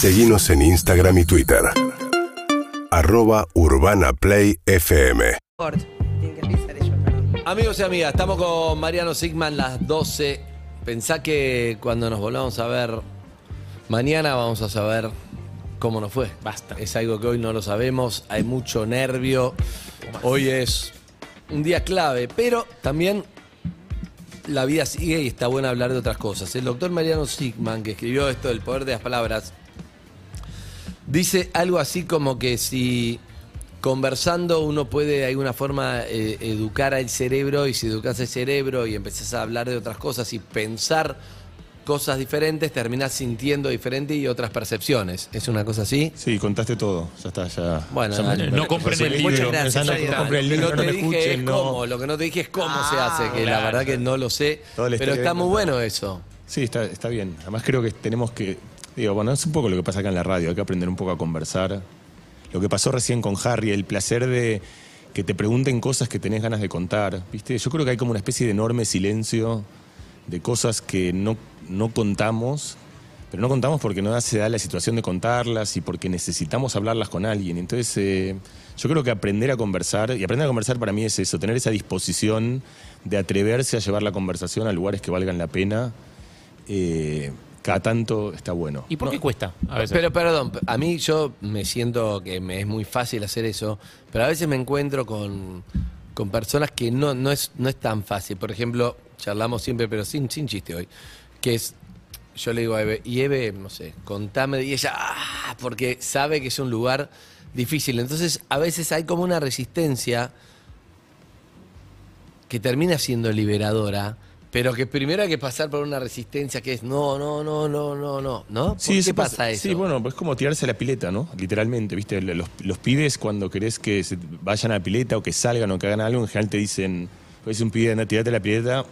Seguimos en Instagram y Twitter. Arroba Urbana Play FM. Amigos y amigas, estamos con Mariano Sigman las 12. Pensá que cuando nos volvamos a ver mañana vamos a saber cómo nos fue. Basta. Es algo que hoy no lo sabemos, hay mucho nervio. Hoy es un día clave, pero también la vida sigue y está bueno hablar de otras cosas. El doctor Mariano Sigman, que escribió esto del poder de las palabras, dice algo así como que si conversando uno puede de alguna forma eh, educar al cerebro y si educas el cerebro y empezás a hablar de otras cosas y pensar cosas diferentes, terminás sintiendo diferente y otras percepciones. ¿Es una cosa así? Sí, contaste todo. Ya está, ya. Bueno, ya dale. No compren el Muchas libro. gracias, No, ya no compren el Lo libro, que no no me te dije es escuchen, no. cómo, lo que no te dije es cómo se Ah, hace, que la claro. verdad que no lo sé, pero está muy bueno eso. Sí, está, está bien. Además creo que tenemos que... Digo, bueno, es un poco lo que pasa acá en la radio. Hay que aprender un poco a conversar. Lo que pasó recién con Harry, el placer de que te pregunten cosas que tenés ganas de contar. ¿Viste? Yo creo que hay como una especie de enorme silencio de cosas que no, no contamos, pero no contamos porque no se da la situación de contarlas y porque necesitamos hablarlas con alguien. Entonces, eh, yo creo que aprender a conversar, y aprender a conversar para mí es eso, tener esa disposición de atreverse a llevar la conversación a lugares que valgan la pena, eh, cada tanto está bueno. ¿Y por qué cuesta? A veces. Pero perdón, a mí yo me siento que me es muy fácil hacer eso, pero a veces me encuentro con, con personas que no, no, es, no es tan fácil. Por ejemplo, charlamos siempre, pero sin, sin chiste hoy, que es, yo le digo a Eve, y Eve, no sé, contame, y ella, ah, porque sabe que es un lugar difícil. Entonces, a veces hay como una resistencia que termina siendo liberadora, pero que primero hay que pasar por una resistencia que es no, no, no, no, no, no, ¿no? ¿Por qué eso pasa eso? Sí, bueno, pues es como tirarse a la pileta, ¿no? Literalmente, ¿viste? Los, los pibes cuando querés que se vayan a la pileta o que salgan o que hagan algo, en general te dicen, pues un pibe, anda, tirate a la pileta,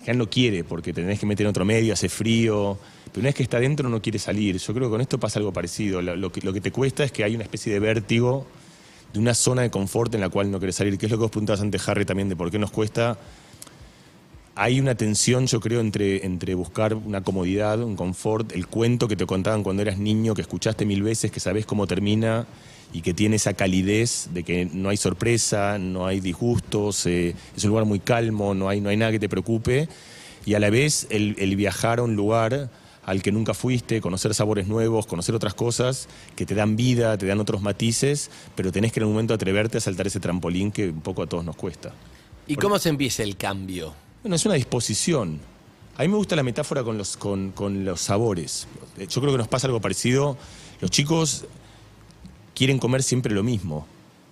general no quiere porque te tenés que meter en otro medio, hace frío, pero una vez que está adentro no quiere salir. Yo creo que con esto pasa algo parecido. Lo, lo que, lo que te cuesta es que hay una especie de vértigo de una zona de confort en la cual no querés salir, que es lo que vos preguntabas antes, Harry, también de por qué nos cuesta hay una tensión, yo creo, entre, entre buscar una comodidad, un confort, el cuento que te contaban cuando eras niño, que escuchaste mil veces, que sabes cómo termina y que tiene esa calidez de que no hay sorpresa, no hay disgustos, eh, es un lugar muy calmo, no hay, no hay nada que te preocupe. Y a la vez el, el viajar a un lugar al que nunca fuiste, conocer sabores nuevos, conocer otras cosas que te dan vida, te dan otros matices, pero tenés que en un momento atreverte a saltar ese trampolín que un poco a todos nos cuesta. ¿Y cómo se empieza el cambio? Bueno, es una disposición. A mí me gusta la metáfora con los, con, con los sabores. Yo creo que nos pasa algo parecido. Los chicos quieren comer siempre lo mismo.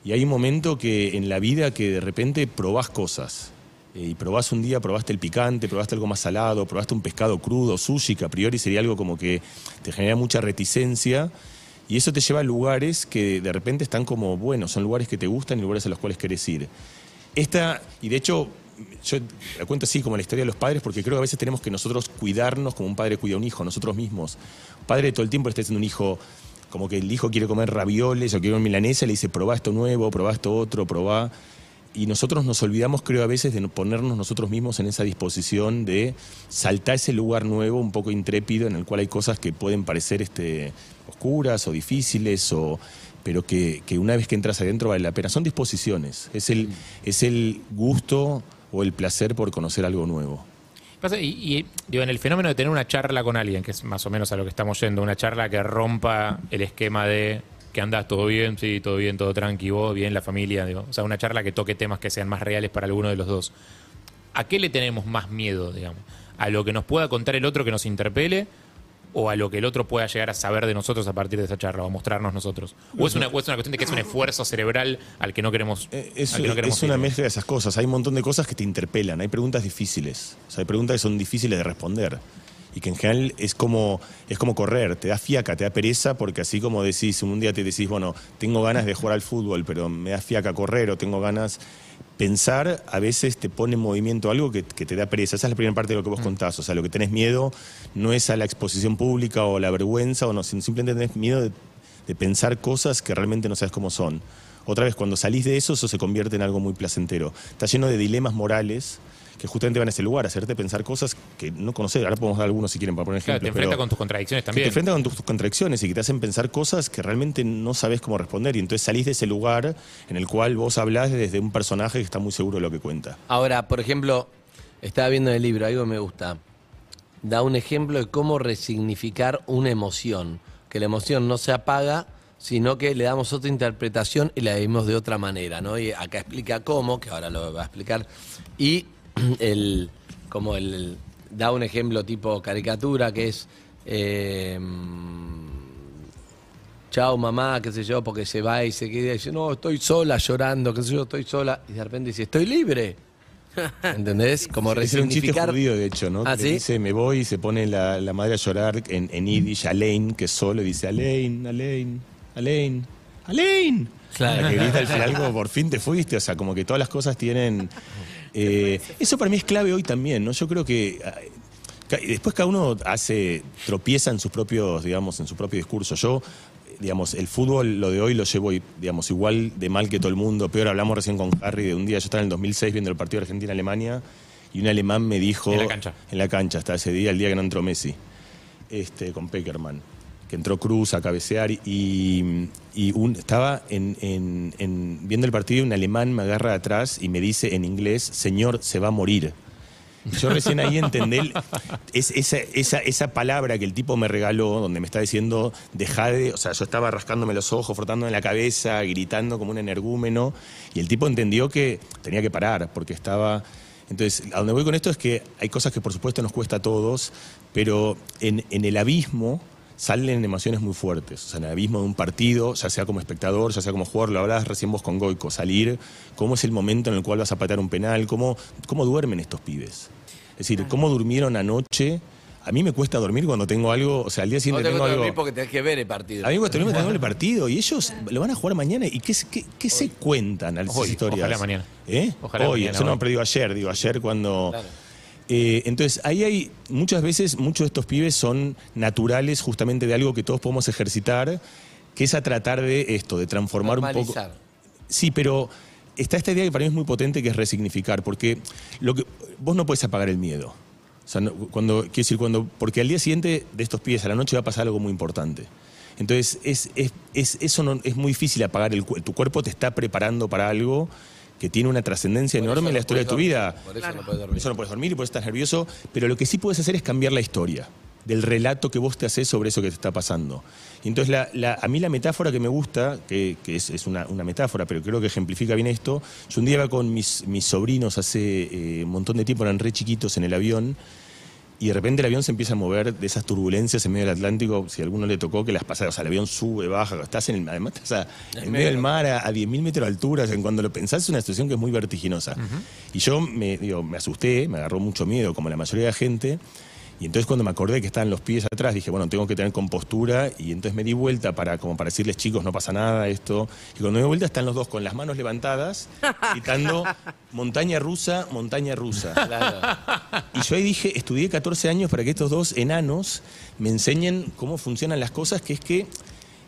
Y hay un momento que en la vida que de repente probás cosas. Eh, y probás un día, probaste el picante, probaste algo más salado, probaste un pescado crudo, sushi, que a priori sería algo como que te genera mucha reticencia. Y eso te lleva a lugares que de repente están como, bueno, son lugares que te gustan y lugares a los cuales querés ir. Esta, y de hecho, yo la cuento así como la historia de los padres, porque creo que a veces tenemos que nosotros cuidarnos como un padre cuida a un hijo, nosotros mismos. Padre todo el tiempo le está diciendo un hijo, como que el hijo quiere comer ravioles o quiere comer milanesa, le dice, probá esto nuevo, probá esto otro, probá. Y nosotros nos olvidamos, creo, a veces de ponernos nosotros mismos en esa disposición de saltar ese lugar nuevo, un poco intrépido, en el cual hay cosas que pueden parecer este, oscuras o difíciles, o, pero que, que una vez que entras adentro vale la pena. Son disposiciones, es el, es el gusto o el placer por conocer algo nuevo. Y, y, en el fenómeno de tener una charla con alguien, que es más o menos a lo que estamos yendo, una charla que rompa el esquema de que andás todo bien, sí, todo bien, todo tranqui, vos, bien, la familia, digo. O sea, una charla que toque temas que sean más reales para alguno de los dos. ¿A qué le tenemos más miedo, digamos? ¿A lo que nos pueda contar el otro que nos interpele? ¿O a lo que el otro pueda llegar a saber de nosotros a partir de esa charla o a mostrarnos nosotros? ¿O es una, o es una cuestión de que es un esfuerzo cerebral al que no queremos, Eh, Es, al que no queremos es una mezcla de esas cosas. Hay un montón de cosas que te interpelan. Hay preguntas difíciles. O sea, hay preguntas que son difíciles de responder. Y que en general es como, es como correr. Te da fiaca, te da pereza, porque así como decís, un día te decís, bueno, tengo ganas de jugar al fútbol, pero me da fiaca correr o tengo ganas. Pensar a veces te pone en movimiento algo que, que te da pereza. Esa es la primera parte de lo que vos contás. O sea, lo que tenés miedo no es a la exposición pública o la vergüenza, o no, sino simplemente tenés miedo de, de pensar cosas que realmente no sabes cómo son. Otra vez, cuando salís de eso, eso se convierte en algo muy placentero. Está lleno de dilemas morales que justamente van a ese lugar, a hacerte pensar cosas que no conoces. Ahora podemos dar algunos si quieren para poner Claro, ejemplos. te enfrenta pero- con tus contradicciones que te también. enfrentan con tus, tus contradicciones y que te hacen pensar cosas que realmente no sabes cómo responder. Y entonces salís de ese lugar en el cual vos hablás desde un personaje que está muy seguro de lo que cuenta. Ahora, por ejemplo, estaba viendo en el libro, algo que me gusta. Da un ejemplo de cómo resignificar una emoción. Que la emoción no se apaga, sino que le damos otra interpretación y la vimos de otra manera, ¿no? Y acá explica cómo, que ahora lo va a explicar. Y el, como el, da un ejemplo tipo caricatura, que es... eh, Chao mamá, qué sé yo, porque se va y se queda y dice, no, estoy sola llorando, qué sé yo, estoy sola. Y de repente dice, estoy libre. ¿Entendés? Como Ese era un chiste judío, de hecho, ¿no? Ah, Que ¿sí? Dice, me voy y se pone la, la madre a llorar en, en Yiddish, Alain, que es solo, y dice, Alain, Alain, Alain, Alain. Claro. La que grita al final como, por fin te fuiste. O sea, como que todas las cosas tienen... eh, eso para mí es clave hoy también, ¿no? Yo creo que... ah, Después cada uno hace, tropieza en sus propios, digamos, en su propio discurso. Yo, digamos, el fútbol, lo de hoy lo llevo, digamos, igual de mal que todo el mundo. Peor, hablamos recién con Harry de un día, yo estaba en el 2006 viendo el partido de Argentina-Alemania y un alemán me dijo... En la cancha. En la cancha, hasta ese día, el día que no entró Messi, este, con Peckerman, que entró Cruz a cabecear y, un, estaba en, en- en- viendo el partido y un alemán me agarra atrás y me dice en inglés, señor, se va a morir. Yo recién ahí entendí esa, palabra que el tipo me regaló, donde me está diciendo, deja de. O sea, yo estaba rascándome los ojos, frotándome la cabeza, gritando como un energúmeno, y el tipo entendió que tenía que parar, porque estaba. Entonces, a donde voy con esto es que hay cosas que por supuesto nos cuesta a todos, pero en el abismo salen emociones muy fuertes. O sea, en el abismo de un partido, ya sea como espectador, ya sea como jugador, lo hablabas recién vos con Goico, salir, cómo es el momento en el cual vas a patear un penal, cómo, cómo duermen estos pibes. Es decir, cómo durmieron anoche. A mí me cuesta dormir cuando tengo algo, o sea, al día No siguiente tengo tengo que algo... dormir porque tenés que ver el partido. A mí me cuesta dormir tengo el partido y ellos lo van a jugar mañana. ¿Y qué, se- qué- qué se cuentan a Hoy, historias? ojalá mañana. ¿Eh? Ojalá hoy, mañana, eso no, pero digo ayer, digo ayer cuando... Claro. Eh, entonces, ahí hay muchas veces, muchos de estos pibes son naturales justamente de algo que todos podemos ejercitar, que es a tratar de esto, de transformar un poco... Sí, pero está esta idea que para mí es muy potente, que es resignificar, porque lo que, vos no puedes apagar el miedo. O sea, no- cuando, quiero decir, cuando, porque al día siguiente de estos pibes a la noche va a pasar algo muy importante. Entonces, es, es- es- eso no, es muy difícil apagar el Tu cuerpo te está preparando para algo que tiene una trascendencia Por enorme en la no historia de tu vida. Por eso Claro. no puedes Por dormir. eso no puedes dormir y por eso estás nervioso, pero lo que sí puedes hacer es cambiar la historia del relato que vos te haces sobre eso que te está pasando. Y entonces, la- la- a mí la metáfora que me gusta, que, que es, es una, una metáfora, pero creo que ejemplifica bien esto, yo un día iba con mis, mis sobrinos hace eh, un montón de tiempo, eran re chiquitos en el avión, y de repente el avión se empieza a mover de esas turbulencias en medio del Atlántico, si a alguno le tocó que las pasa, o sea, el avión sube, baja, estás en el, además estás a- en medio del mar a, a 10.000 metros de altura, o sea, cuando lo pensás es una situación que es muy vertiginosa. Y yo me, digo, me asusté, me agarró mucho miedo, como la mayoría de la gente, y entonces cuando me acordé que estaban los pies atrás, dije, bueno, tengo que tener compostura, y entonces me di vuelta para, como para decirles, chicos, no pasa nada esto, y cuando me di vuelta están los dos con las manos levantadas, gritando, montaña rusa, montaña rusa. Y yo ahí dije, estudié 14 años para que estos dos enanos me enseñen cómo funcionan las cosas, que es que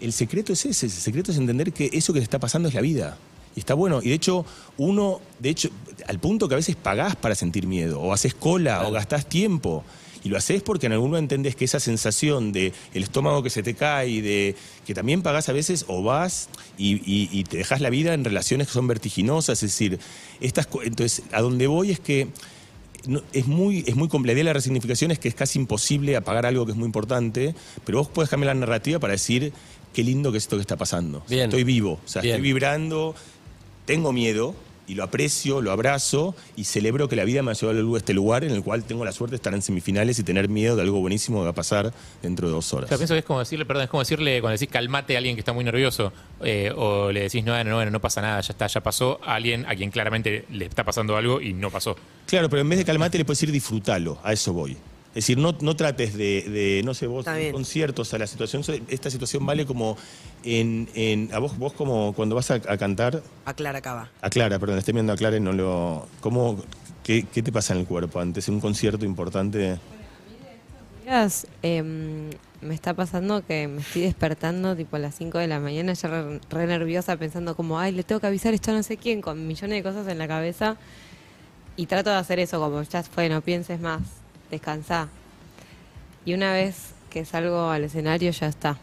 el secreto es ese, el secreto es entender que eso que te está pasando es la vida. Y está bueno. Y de hecho, uno, de hecho, al punto que a veces pagás para sentir miedo, o haces cola, o gastás tiempo. Y lo haces porque en algún momento entendés que esa sensación de el estómago que se te cae y de que también pagás a veces o vas y, y- y te dejas la vida en relaciones que son vertiginosas. Es decir, estas, entonces, a donde voy es que no- es muy, es muy compleja. La idea de la resignificación es que es casi imposible apagar algo que es muy importante, pero vos puedes cambiar la narrativa para decir qué lindo que es esto que está pasando. O sea, Bien. Estoy vivo, o sea, Bien. estoy vibrando, tengo miedo y lo aprecio, lo abrazo y celebro que la vida me ha llevado a este lugar en el cual tengo la suerte de estar en semifinales y tener miedo de algo buenísimo que va a pasar dentro de dos horas. Yo pienso que es como decirle, perdón, es como decirle cuando decís calmate a alguien que está muy nervioso eh, o le decís no, no, bueno, no pasa nada, ya está, ya pasó, a alguien a quien claramente le está pasando algo y no pasó. Claro, pero en vez de calmate le puedes decir disfrutalo, a eso voy. Es decir, no, no trates de, de, no sé, vos, conciertos, a la situación, esta situación vale como en, en- a vos, vos como cuando vas a, a cantar, A Clara Cava. a Clara, perdón, estoy viendo a Clara y no lo, ¿cómo, qué, qué te pasa en el cuerpo antes de un concierto importante? días em, me está pasando que me estoy despertando tipo a las 5 de la mañana ya re, re nerviosa pensando como, ay, le tengo que avisar esto a no sé quién, con millones de cosas en la cabeza. y trato de hacer eso como ya fue, no pienses más, descansá. Y una vez que salgo al escenario ya está.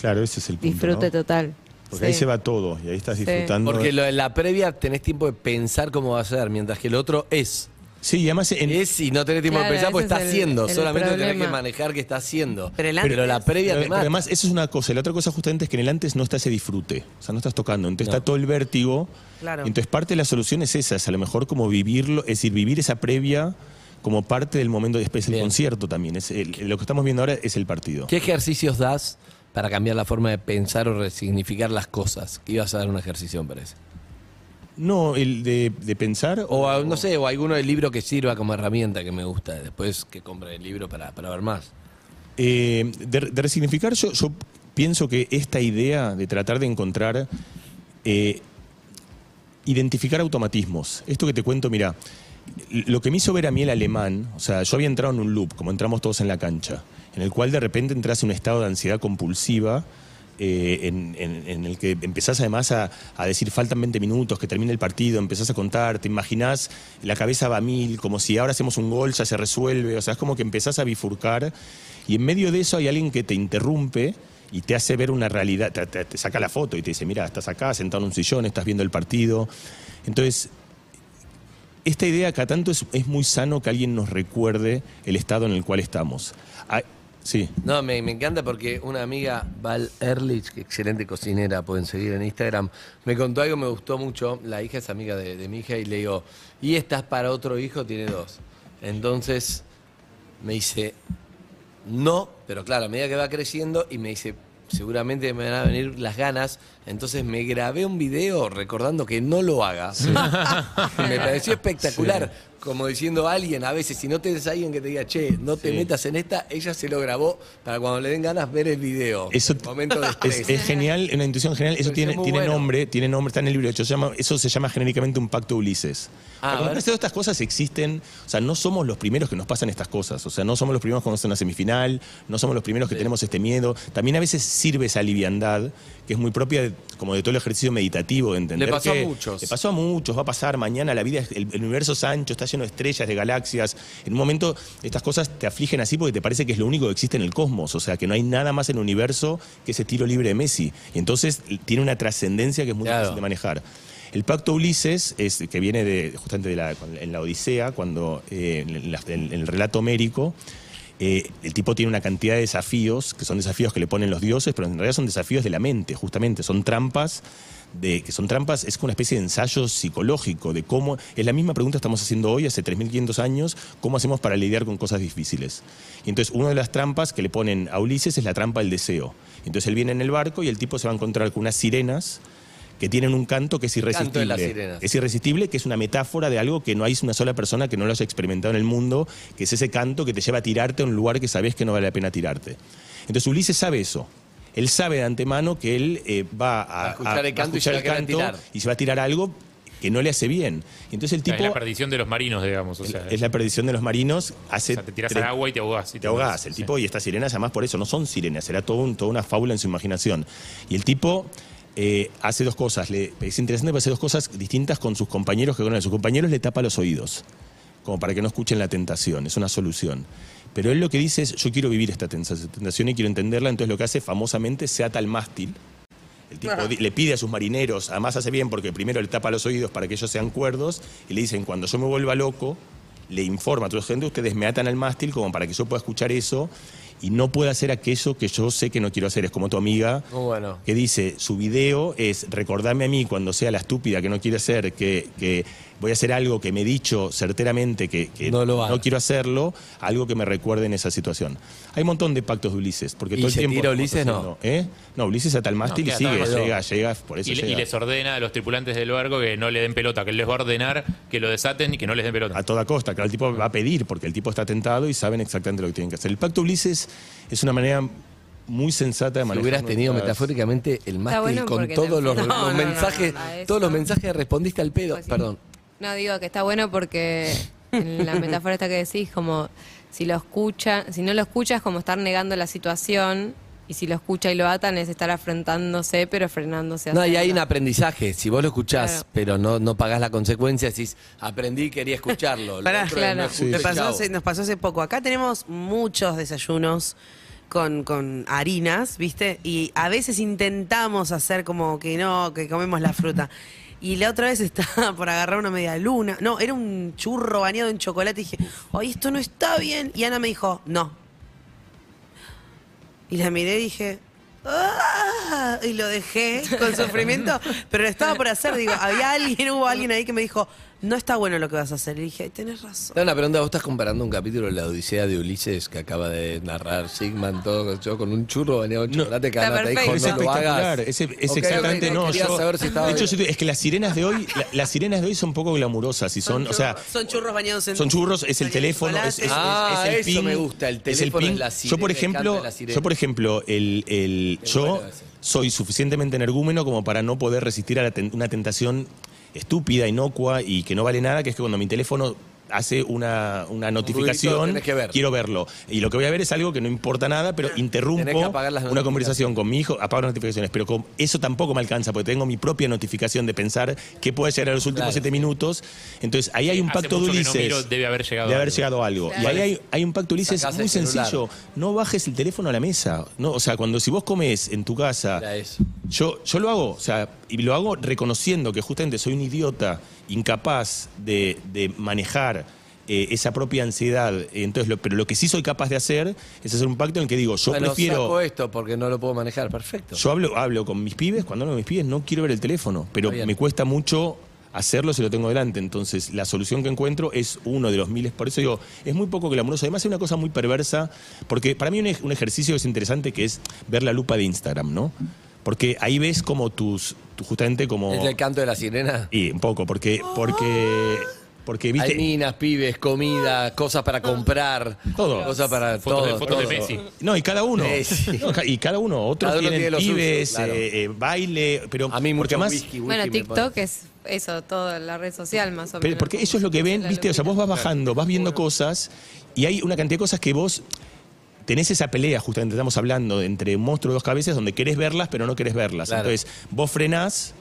Claro, ese es el punto. Disfrute ¿no? total. Porque Sí. ahí se va todo y ahí estás Sí. disfrutando. Porque lo- en la previa tenés tiempo de pensar cómo va a ser, mientras que el otro es. Sí, y además en, Es y no tenés tiempo Claro, de pensar porque está es haciendo. el Solamente tenés que problema. manejar qué está haciendo. Pero el Pero la antes- previa Pero, te pero mata. además, eso es una cosa. Y la otra cosa justamente es que en el antes no está ese disfrute. O sea, no estás tocando. Entonces está todo el vértigo. Claro. Entonces parte de la solución es esa. Es a lo mejor como vivirlo, es decir, vivir esa previa como parte del momento después del Bien. concierto también. Es el- lo que estamos viendo ahora es el partido. ¿Qué ejercicios das para cambiar la forma de pensar o resignificar las cosas? Que ibas a dar un ejercicio, me parece. No, el de, de pensar. O a- no sé, o alguno del libro que sirva como herramienta que me gusta. Después que compre el libro para, para ver más. Eh, de, de resignificar, yo, yo pienso que esta idea de tratar de encontrar, eh, identificar automatismos. Esto que te cuento, mira, lo que me hizo ver a mí el alemán, o sea, yo había entrado en un loop, como entramos todos en la cancha, en el cual de repente entras en un estado de ansiedad compulsiva. eh, en, el que empezás además a, decir faltan 20 minutos, que termine el partido, empezás a contar, te imaginás, la cabeza va a mil, como si ahora hacemos un gol, ya se resuelve, o sea, es como que empezás a bifurcar y en medio de eso hay alguien que te interrumpe y te hace ver una realidad, te- te saca la foto y te dice, mira, estás acá sentado en un sillón, estás viendo el partido. Entonces, esta idea acá tanto es, muy sano que alguien nos recuerde el estado en el cual estamos. Sí, No, me, me encanta porque una amiga, Val Erlich, que excelente cocinera, pueden seguir en Instagram, me contó algo que me gustó mucho. La hija es amiga de, de mi hija y le digo, ¿y estás para otro hijo? Tiene dos. Entonces me dice, no, pero claro, a medida que va creciendo y me dice, seguramente me van a venir las ganas. Entonces me grabé un video recordando que no lo haga. me pareció espectacular. Como diciendo a alguien, a veces, si no tenés a alguien que te diga, che, no te Sí. metas en esta, ella se lo grabó para cuando le den ganas ver el video. Eso Momento de es, es genial, una intuición genial. Eso tiene, tiene bueno. nombre, tiene nombre, está en el libro. De hecho, se llama, eso se llama genéricamente un pacto Ulises. Ah, todas estas cosas existen, o sea, no somos los primeros que nos pasan estas cosas. O sea, no somos los primeros que a una semifinal, no somos los primeros que tenemos este miedo. También a veces sirve esa liviandad, que es muy propia de- como de todo el ejercicio meditativo, de entender Le pasó a que- muchos. Le pasó a muchos, va a pasar mañana, la vida, el, el universo es ancho, está lleno de estrellas, de galaxias. En un momento estas cosas te afligen así porque te parece que es lo único que existe en el cosmos, o sea, que no hay nada más en el universo que ese tiro libre de Messi. Y entonces tiene una trascendencia que es muy Claro. difícil de manejar. El pacto Ulises, es, que viene de, justamente de la, en la Odisea, cuando eh, en, la- en el relato homérico, eh, el tipo tiene una cantidad de desafíos, que son desafíos que le ponen los dioses, pero en realidad son desafíos de la mente, justamente, son trampas. De, que son trampas, es una especie de ensayo psicológico de cómo, es la misma pregunta que estamos haciendo hoy, hace 3.500 años, cómo hacemos para lidiar con cosas difíciles. Y entonces una de las trampas que le ponen a Ulises es la trampa del deseo. Entonces él viene en el barco y el tipo se va a encontrar con unas sirenas que tienen un canto que es Canto de irresistible. las sirenas. Es irresistible, que es una metáfora de algo que no hay una sola persona que no lo haya experimentado en el mundo, que es ese canto que te lleva a tirarte a un lugar que sabes que no vale la pena tirarte. Entonces Ulises sabe eso. Él sabe de antemano que él eh, va a, A escuchar el canto y se va a tirar. y se va a tirar algo que no le hace bien. Y entonces el tipo es la perdición de los marinos, digamos. O sea, es la perdición de los marinos. Hace o sea, te tiras al agua y te ahogás. y te ahogás. El Sí. tipo y estas sirenas, además por eso, no son sirenas, era todo un- toda una fábula en su imaginación. Y el tipo eh, hace dos cosas. Le, es interesante porque hace dos cosas distintas con sus compañeros que con él. Sus compañeros le tapa los oídos, como para que no escuchen la tentación. Es una solución. Pero él lo que dice es, yo quiero vivir esta tentación y quiero entenderla. Entonces lo que hace famosamente, se ata al mástil. El tipo le pide a sus marineros, además hace bien porque primero le tapa los oídos para que ellos sean cuerdos y le dicen, cuando yo me vuelva loco, le informa a toda gente, ustedes me atan al mástil como para que yo pueda escuchar eso y no pueda hacer aquello que yo sé que no quiero hacer. Es como tu amiga Muy bueno. que dice, su video es recordarme a mí cuando sea la estúpida que no quiere hacer, que, que voy a hacer algo que me he dicho certeramente que, que No lo quiero hacerlo, algo que me recuerde en esa situación. Hay un montón de pactos de Ulises, porque ¿Y todo el se tiempo... tira Ulises, no? ¿eh? No, Ulises ata el mástil No, y sigue, llega, llega, por eso Y, y les ordena a los tripulantes del barco que no le den pelota, que él les va a ordenar que lo desaten y que no les den pelota. a toda costa. Claro, el tipo va a pedir porque el tipo está tentado y saben exactamente lo que tienen que hacer. El pacto Ulises es una manera muy sensata de Si manejar. hubieras tenido nuestras- metafóricamente el mástil bueno con todos te- los, No, los no, no, mensajes, no, todos los mensajes respondiste al pedo. Pues sí. Perdón. No, digo que está bueno porque en la metáfora esta que decís, como si lo escucha, si no lo escuchas, como estar negando la situación Y si lo escucha y lo atan es estar afrontándose, pero frenándose. a No, y hay un aprendizaje. Si vos lo escuchás, Claro. pero no, no pagás la consecuencia, decís, aprendí, quería escucharlo. Lo Pará, es claro. no y pasó hace- nos pasó hace poco. Acá tenemos muchos desayunos con, con harinas, ¿viste? Y a veces intentamos hacer como que no, que comemos la fruta. Y la otra vez estaba por agarrar una media luna. No, era un churro bañado en chocolate. Y dije, ay, esto no está bien. Y Ana me dijo, no. Y la miré y dije, "Ah", y lo dejé con sufrimiento, pero lo estaba por hacer. Digo, había alguien, hubo alguien ahí que me dijo, no está bueno lo que vas a hacer. Y dije, "Ay, tenés razón. Hago una pregunta, vos estás comparando un capítulo de la Odisea de Ulises que acaba de narrar Sigman, todo yo con un churro bañado en No. chocolate que Ana te dijo. Es no lo espectacular, hagas. es, exactamente no. quería yo- saber si estaba de hecho, yo es que las sirenas de hoy, la- las sirenas de hoy son un poco glamurosas y son, o sea, churros- son churros bañados en son churros, es el teléfono, es, es- chocolate. es- Ah, es el eso pin, me gusta, el teléfono es la Yo por sirena, el canto ejemplo, yo por ejemplo, el, el- yo soy suficientemente energúmeno como para no poder resistir a la ten- una tentación estúpida, inocua y que no vale nada, que es que cuando mi teléfono hace una, una notificación, tenés que ver. quiero verlo. Y lo que voy a ver es algo que no importa nada, pero interrumpo una conversación con mi hijo, apago las notificaciones, pero con eso tampoco me alcanza, porque tengo mi propia notificación de pensar qué puede llegar a los últimos Claro, siete sí. minutos. Entonces, ahí hay un Hace pacto de no Ulises. miro, debe haber llegado de haber algo. llegado algo. Y ahí hay, hay un pacto de Ulises Sacás muy sencillo. No bajes el teléfono a la mesa. No, o sea, cuando si vos comes en tu casa, yo, yo lo hago, o sea, y lo hago reconociendo que justamente soy un idiota incapaz de, de manejar eh, esa propia ansiedad. Entonces, lo- pero lo que sí soy capaz de hacer es hacer un pacto en el que digo, yo bueno, prefiero. saco esto porque no lo puedo manejar. Perfecto. Yo hablo, hablo con mis pibes, cuando hablo con mis pibes no quiero ver el teléfono, pero bien. me cuesta mucho hacerlo si lo tengo delante. Entonces, la solución que encuentro es uno de los miles. Por eso digo, es muy poco glamuroso. Además, es una cosa muy perversa, porque para mí un, ej- un ejercicio es interesante que es ver la lupa de Instagram, ¿no? Porque ahí ves como tus, tu- justamente como... ¿Es el canto de la sirena? Y un poco, porque, porque, porque viste... Hay minas, pibes, comida, cosas para comprar. Todo. Cosas para Fotos de- todo. fotos de. Messi. No, y cada uno. Messi. No, ca- y cada uno. Otros Cada uno tienen tiene lo suyo, pibes, claro. eh, eh, baile, pero A mí porque mucho más whisky, whisky Bueno, TikTok es eso, toda la red social más o Pero menos. porque eso es lo que ven, La viste, o sea, vos vas bajando, vas viendo cosas y hay una cantidad de cosas que vos tenés esa pelea, justamente estamos hablando, entre un monstruo de dos cabezas donde querés verlas pero no querés verlas. Claro. Entonces, vos frenás,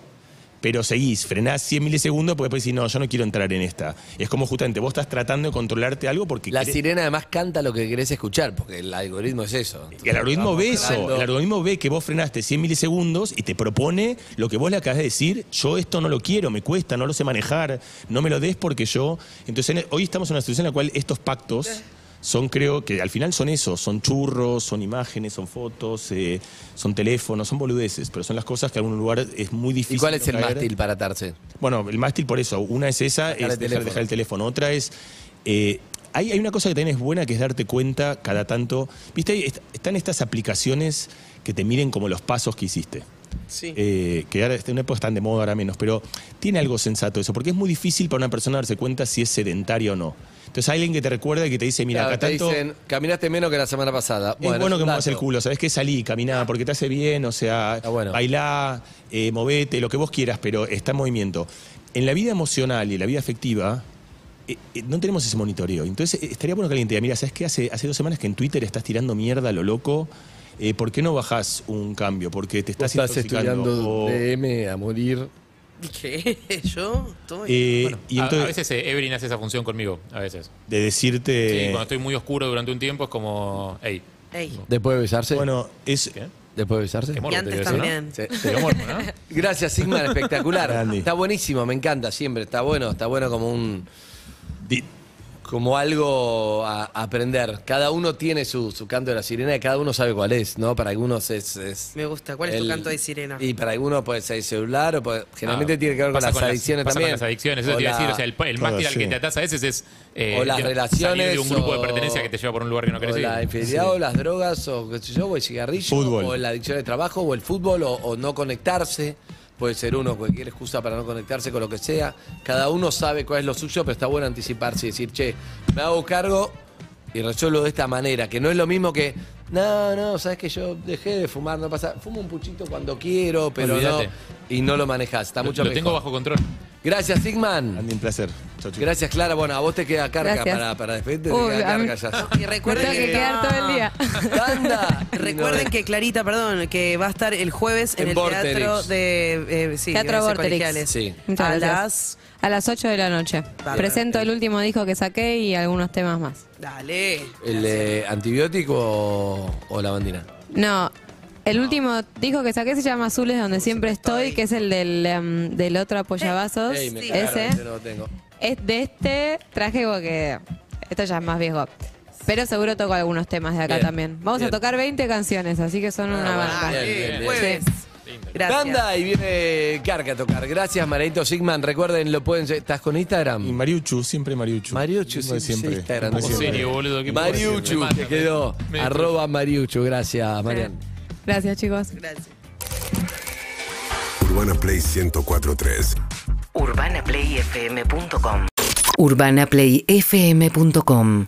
pero seguís, frenás 100 milisegundos porque después decís, no, yo no quiero entrar en esta. Es como justamente vos estás tratando de controlarte algo porque La querés- sirena además canta lo que querés escuchar, porque el algoritmo es eso. Y el algoritmo ve eso, el algoritmo ve que vos frenaste 100 milisegundos y te propone lo que vos le acabas de decir, yo esto no lo quiero, me cuesta, no lo sé manejar, no me lo des porque yo... Entonces en- hoy estamos en una situación en la cual estos pactos son, creo que al final son eso, son churros, son imágenes, son fotos, eh, son teléfonos, son boludeces, pero son las cosas que en algún lugar es muy difícil. ¿Y cuál es no el caer. mástil para atarse? Bueno, el mástil por eso. Una es esa, Dejar es el dejar, dejar el teléfono. Otra es. eh, hay, hay una cosa que también es buena que es darte cuenta cada tanto. ¿Viste? Están estas aplicaciones que te miren como los pasos que hiciste. Sí. Eh, que ahora en una época están de moda, ahora menos, pero tiene algo sensato eso, porque es muy difícil para una persona darse cuenta si es sedentaria o no. Entonces hay alguien que te recuerda y que te dice, mira, Claro, acá te tanto. dicen, caminaste menos que la semana pasada. Es bueno, que muevas el culo, ¿sabes qué? Salí, caminá, porque te hace bien, o sea, bueno. bailá, eh, movete, lo que vos quieras, pero está en movimiento. En la vida emocional y en la vida afectiva, eh, eh, no tenemos ese monitoreo. Entonces, estaría bueno que alguien te diga, mira, ¿sabes qué? Hace, hace dos semanas que en Twitter estás tirando mierda a lo loco. Eh, ¿Por qué no bajás un cambio? Porque te Vos estás, estás estudiando O, DM a morir. ¿Qué? ¿Yo? Estoy- eh, Bueno, y A- entonces, a, veces eh, Evelyn hace esa función conmigo, a veces. de Sí, decirte. cuando estoy muy oscuro durante un tiempo es como, hey, ey. ¿Después de besarse? Bueno, es. ¿qué? ¿Después de besarse? Morbo Y te antes eso, ¿no? también. Sí. Te morbo, ¿no? Gracias, Sigmar, espectacular. Grande. Está buenísimo, me encanta siempre. Está bueno, está bueno como un di- como algo a, a aprender. Cada uno tiene su, su canto de la sirena y cada uno sabe cuál es, ¿no? Para algunos es. es Me gusta. ¿Cuál es tu el- canto de sirena? Y para algunos puede ser el celular, o puede- generalmente Ah, tiene que ver con las adicciones también. Con las adicciones, eso O te iba a decir. O sea, el, el mástil al que te atas a veces es eh, O las de- relaciones, salir de un grupo o- de pertenencia que te lleva por un lugar que no querés o la infidelidad, o las drogas, o qué sé yo, o el cigarrillo, Fútbol. o la adicción de trabajo, o el fútbol, o, o no conectarse. Puede ser uno cualquier excusa para no conectarse con lo que sea. Cada uno sabe cuál es lo suyo, pero está bueno anticiparse y decir, che, me hago cargo y resuelvo de esta manera, que no es lo mismo que, no, no, sabes que yo dejé de fumar, no pasa, fumo un puchito cuando quiero, pero Olvídate. no, y no lo manejas, está Lo- mucho lo mejor. tengo bajo control. Gracias, Sigman. Andy, un placer. Chau. Gracias, Clara. Bueno, a vos te queda carga Gracias. para, para despedirte. Te Uy, queda a mí- carga ya. Y recuerden tengo que que, quedar todo el día. Recuerden que Clarita, perdón, que va a estar el jueves en, En el Vorterix. teatro de eh, sí, Teatro iba a decir Vorterix. colegiales. Sí. Muchas a gracias. las A las 8 de la noche. Dale. Presento el último disco que saqué y algunos temas más. Dale. ¿El eh, antibiótico o, o la bandina? No, el último disco que saqué se llama Azules, donde siempre estoy, que es el del, em, del otro apoyavasos. Ey, me sí. cagaron, Ese. ese no lo tengo. Es de este traje porque esto ya es más viejo. Pero seguro toco algunos temas de acá Bien, también. Vamos bien. a tocar 20 canciones, así que son una bueno, banda. bien, Dale, bien, bien. jueves. Sí. Gracias. Banda y viene Carca a tocar. Gracias, Marito Sigman. Recuerden, lo pueden. ¿Estás con Instagram? Y Mariuchu, siempre Mariuchu. Mariuchu, sí, Instagram. Siempre, ¿Cómo siempre. serio, boludo? ¿Qué Mariuchu, pasa? te quedó. Me- Arroba Mariuchu. Gracias, Marian. Gracias, chicos. Gracias. Urbana Play 1043. UrbanaPlayFM.com UrbanaPlayFM.com